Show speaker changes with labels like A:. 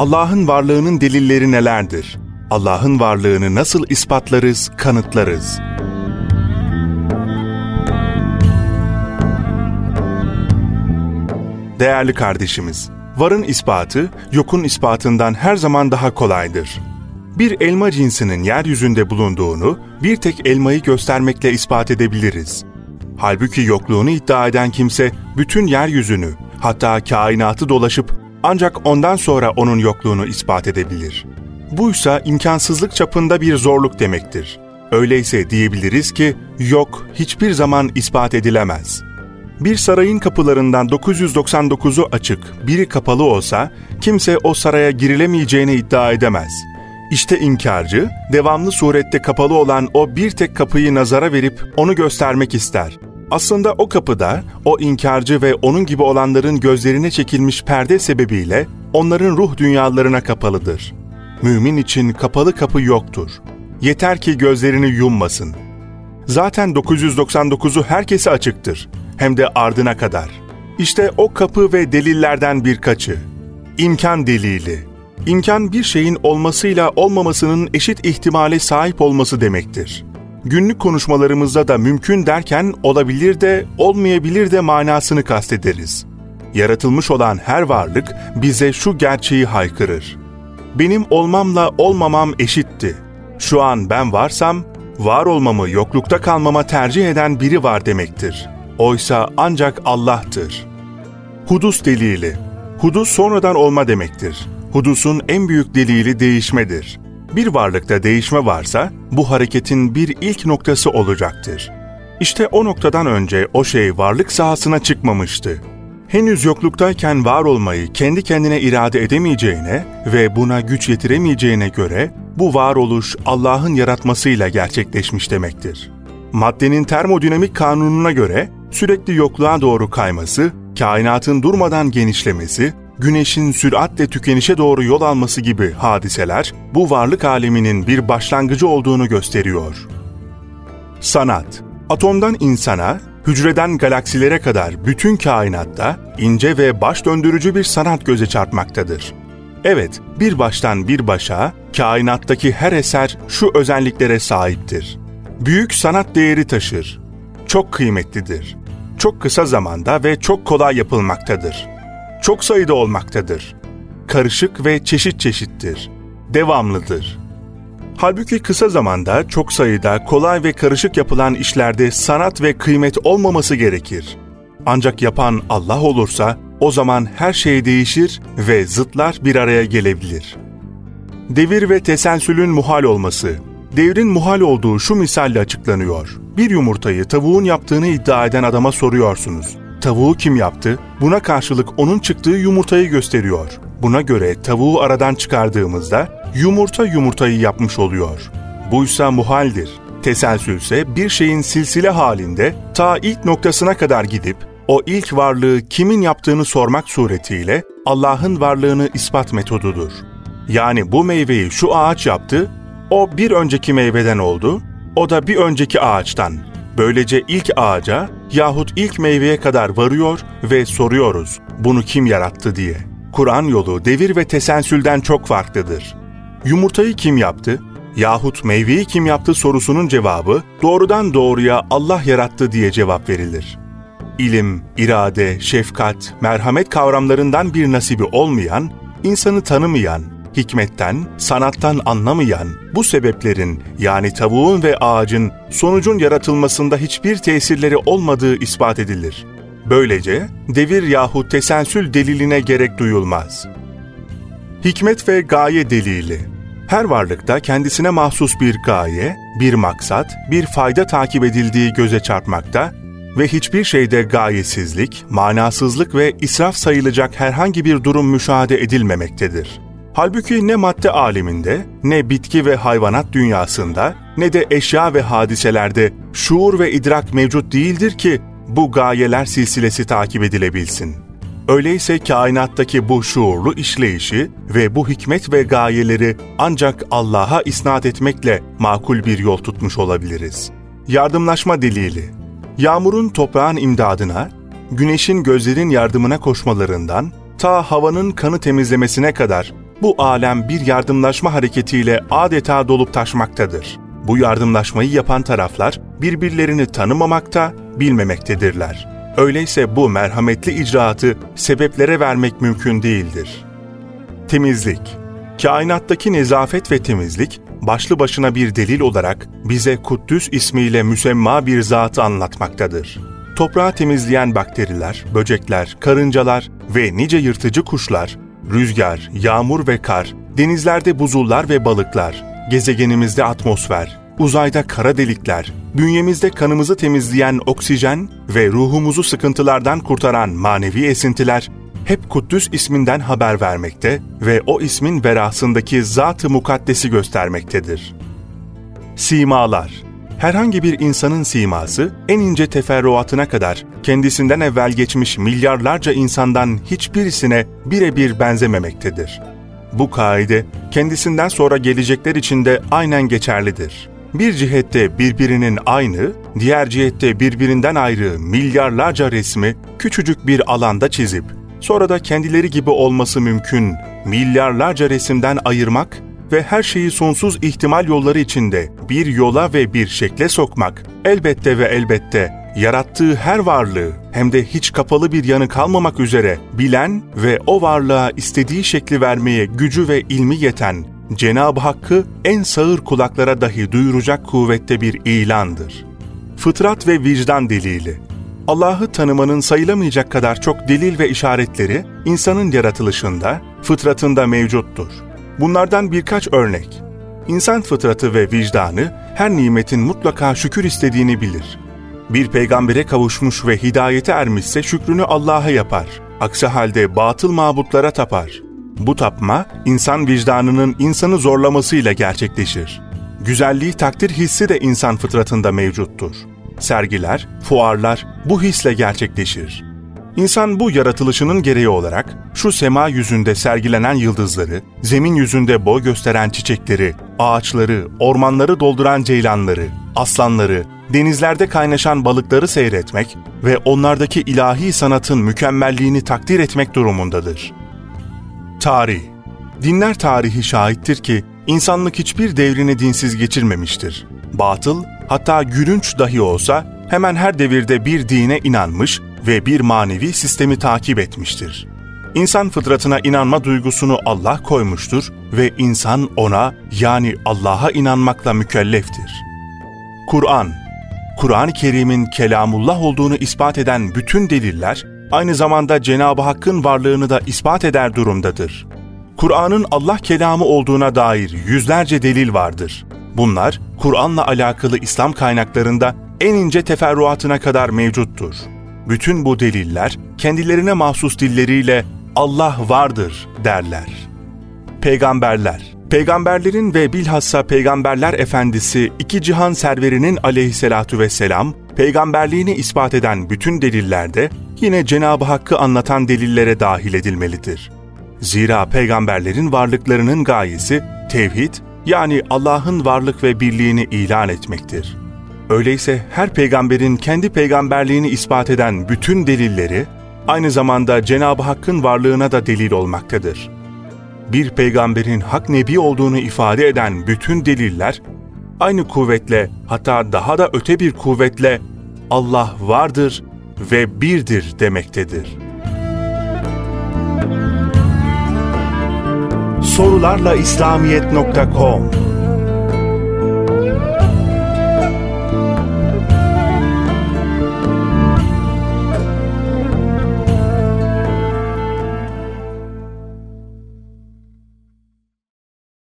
A: Allah'ın varlığının delilleri nelerdir? Allah'ın varlığını nasıl ispatlarız, kanıtlarız? Değerli kardeşimiz, varın ispatı, yokun ispatından her zaman daha kolaydır. Bir elma cinsinin yeryüzünde bulunduğunu bir tek elmayı göstermekle ispat edebiliriz. Halbuki yokluğunu iddia eden kimse bütün yeryüzünü, hatta kainatı dolaşıp ancak ondan sonra onun yokluğunu ispat edebilir. Buysa imkansızlık çapında bir zorluk demektir. Öyleyse diyebiliriz ki yok hiçbir zaman ispat edilemez. Bir sarayın kapılarından 999'u açık, biri kapalı olsa kimse o saraya girilemeyeceğini iddia edemez. İşte inkarcı, devamlı surette kapalı olan o bir tek kapıyı nazara verip onu göstermek ister. Aslında o kapıda, o inkarcı ve onun gibi olanların gözlerine çekilmiş perde sebebiyle onların ruh dünyalarına kapalıdır. Mümin için kapalı kapı yoktur. Yeter ki gözlerini yummasın. Zaten 999'u herkese açıktır. Hem de ardına kadar. İşte o kapı ve delillerden birkaçı. İmkan delili. İmkan bir şeyin olmasıyla olmamasının eşit ihtimale sahip olması demektir. Günlük konuşmalarımızda da mümkün derken olabilir de olmayabilir de manasını kastederiz. Yaratılmış olan her varlık bize şu gerçeği haykırır. Benim olmamla olmamam eşitti. Şu an ben varsam, var olmamı yoklukta kalmama tercih eden biri var demektir. Oysa ancak Allah'tır. Hudus delili. Hudus sonradan olma demektir. Hudusun en büyük delili değişmedir. Bir varlıkta değişme varsa bu hareketin bir ilk noktası olacaktır. İşte o noktadan önce o şey varlık sahasına çıkmamıştı. Henüz yokluktayken var olmayı kendi kendine irade edemeyeceğine ve buna güç yetiremeyeceğine göre bu varoluş Allah'ın yaratmasıyla gerçekleşmiş demektir. Maddenin termodinamik kanununa göre sürekli yokluğa doğru kayması, kainatın durmadan genişlemesi, güneşin süratle tükenişe doğru yol alması gibi hadiseler bu varlık aleminin bir başlangıcı olduğunu gösteriyor. Sanat Atomdan insana, hücreden galaksilere kadar bütün kainatta ince ve baş döndürücü bir sanat göze çarpmaktadır. Evet, bir baştan bir başa kainattaki her eser şu özelliklere sahiptir. Büyük sanat değeri taşır. Çok kıymetlidir. Çok kısa zamanda ve çok kolay yapılmaktadır. Çok sayıda olmaktadır. Karışık ve çeşit çeşittir. Devamlıdır. Halbuki kısa zamanda çok sayıda kolay ve karışık yapılan işlerde sanat ve kıymet olmaması gerekir. Ancak yapan Allah olursa o zaman her şey değişir ve zıtlar bir araya gelebilir. Devir ve tesensülün muhal olması Devrin muhal olduğu şu misalle açıklanıyor. Bir yumurtayı tavuğun yaptığını iddia eden adama soruyorsunuz. Tavuğu kim yaptı? Buna karşılık onun çıktığı yumurtayı gösteriyor. Buna göre tavuğu aradan çıkardığımızda yumurta yumurtayı yapmış oluyor. Buysa muhaldir. Teselsülse bir şeyin silsile halinde ta ilk noktasına kadar gidip o ilk varlığı kimin yaptığını sormak suretiyle Allah'ın varlığını ispat metodudur. Yani bu meyveyi şu ağaç yaptı, o bir önceki meyveden oldu, o da bir önceki ağaçtan. Böylece ilk ağaca yahut ilk meyveye kadar varıyor ve soruyoruz bunu kim yarattı diye. Kur'an yolu devir ve tesensülden çok farklıdır. Yumurtayı kim yaptı yahut meyveyi kim yaptı sorusunun cevabı doğrudan doğruya Allah yarattı diye cevap verilir. İlim, irade, şefkat, merhamet kavramlarından bir nasibi olmayan, insanı tanımayan, hikmetten, sanattan anlamayan bu sebeplerin yani tavuğun ve ağacın sonucun yaratılmasında hiçbir tesirleri olmadığı ispat edilir. Böylece devir yahut tesensül deliline gerek duyulmaz. Hikmet ve gaye delili her varlıkta kendisine mahsus bir gaye, bir maksat, bir fayda takip edildiği göze çarpmakta ve hiçbir şeyde gayesizlik, manasızlık ve israf sayılacak herhangi bir durum müşahede edilmemektedir. Halbuki ne madde aleminde, ne bitki ve hayvanat dünyasında, ne de eşya ve hadiselerde şuur ve idrak mevcut değildir ki bu gayeler silsilesi takip edilebilsin. Öyleyse kainattaki bu şuurlu işleyişi ve bu hikmet ve gayeleri ancak Allah'a isnat etmekle makul bir yol tutmuş olabiliriz. Yardımlaşma delili Yağmurun toprağın imdadına, güneşin gözlerin yardımına koşmalarından ta havanın kanı temizlemesine kadar Bu alem bir yardımlaşma hareketiyle adeta dolup taşmaktadır. Bu yardımlaşmayı yapan taraflar birbirlerini tanımamakta, bilmemektedirler. Öyleyse bu merhametli icraatı sebeplere vermek mümkün değildir. Temizlik Kainattaki nezafet ve temizlik, başlı başına bir delil olarak bize Kuddüs ismiyle müsemma bir zatı anlatmaktadır. Toprağı temizleyen bakteriler, böcekler, karıncalar ve nice yırtıcı kuşlar, rüzgar, yağmur ve kar, denizlerde buzullar ve balıklar, gezegenimizde atmosfer, uzayda kara delikler, bünyemizde kanımızı temizleyen oksijen ve ruhumuzu sıkıntılardan kurtaran manevi esintiler hep Kuddüs isminden haber vermekte ve o ismin verasındaki zat-ı mukaddesi göstermektedir. Simalar Herhangi bir insanın siması en ince teferruatına kadar kendisinden evvel geçmiş milyarlarca insandan hiçbirisine birebir benzememektedir. Bu kaide kendisinden sonra gelecekler için de aynen geçerlidir. Bir cihette birbirinin aynı, diğer cihette birbirinden ayrı milyarlarca resmi küçücük bir alanda çizip sonra da kendileri gibi olması mümkün milyarlarca resimden ayırmak ve her şeyi sonsuz ihtimal yolları içinde bir yola ve bir şekle sokmak elbette ve elbette yarattığı her varlığı hem de hiç kapalı bir yanı kalmamak üzere bilen ve o varlığa istediği şekli vermeye gücü ve ilmi yeten Cenab-ı Hakk'ı en sağır kulaklara dahi duyuracak kuvvette bir ilandır. Fıtrat ve vicdan delili Allah'ı tanımanın sayılamayacak kadar çok delil ve işaretleri insanın yaratılışında, fıtratında mevcuttur. Bunlardan birkaç örnek. İnsan fıtratı ve vicdanı her nimetin mutlaka şükür istediğini bilir. Bir peygambere kavuşmuş ve hidayete ermişse şükrünü Allah'a yapar. Aksi halde batıl mabutlara tapar. Bu tapma, insan vicdanının insanı zorlamasıyla gerçekleşir. Güzelliği takdir hissi de insan fıtratında mevcuttur. Sergiler, fuarlar bu hisle gerçekleşir. İnsan bu yaratılışının gereği olarak şu sema yüzünde sergilenen yıldızları, zemin yüzünde boy gösteren çiçekleri, ağaçları, ormanları dolduran ceylanları, aslanları, denizlerde kaynaşan balıkları seyretmek ve onlardaki ilahi sanatın mükemmelliğini takdir etmek durumundadır. Tarih Dinler tarihi şahittir ki insanlık hiçbir devrini dinsiz geçirmemiştir. Batıl, hatta gülünç dahi olsa hemen her devirde bir dine inanmış ve bir manevi sistemi takip etmiştir. İnsan fıtratına inanma duygusunu Allah koymuştur ve insan ona yani Allah'a inanmakla mükelleftir. Kur'an Kur'an-ı Kerim'in kelamullah olduğunu ispat eden bütün deliller aynı zamanda Cenab-ı Hakk'ın varlığını da ispat eder durumdadır. Kur'an'ın Allah kelamı olduğuna dair yüzlerce delil vardır. Bunlar Kur'an'la alakalı İslam kaynaklarında en ince teferruatına kadar mevcuttur. Bütün bu deliller kendilerine mahsus dilleriyle Allah vardır derler. Peygamberler Peygamberlerin ve bilhassa Peygamberler Efendisi iki cihan serverinin aleyhissalatu vesselam, peygamberliğini ispat eden bütün delillerde yine Cenab-ı Hakk'ı anlatan delillere dahil edilmelidir. Zira peygamberlerin varlıklarının gayesi tevhid yani Allah'ın varlık ve birliğini ilan etmektir. Öyleyse her peygamberin kendi peygamberliğini ispat eden bütün delilleri aynı zamanda Cenab-ı Hakk'ın varlığına da delil olmaktadır. Bir peygamberin hak nebi olduğunu ifade eden bütün deliller aynı kuvvetle hatta daha da öte bir kuvvetle Allah vardır ve birdir demektedir. Sorularla İslamiyet.com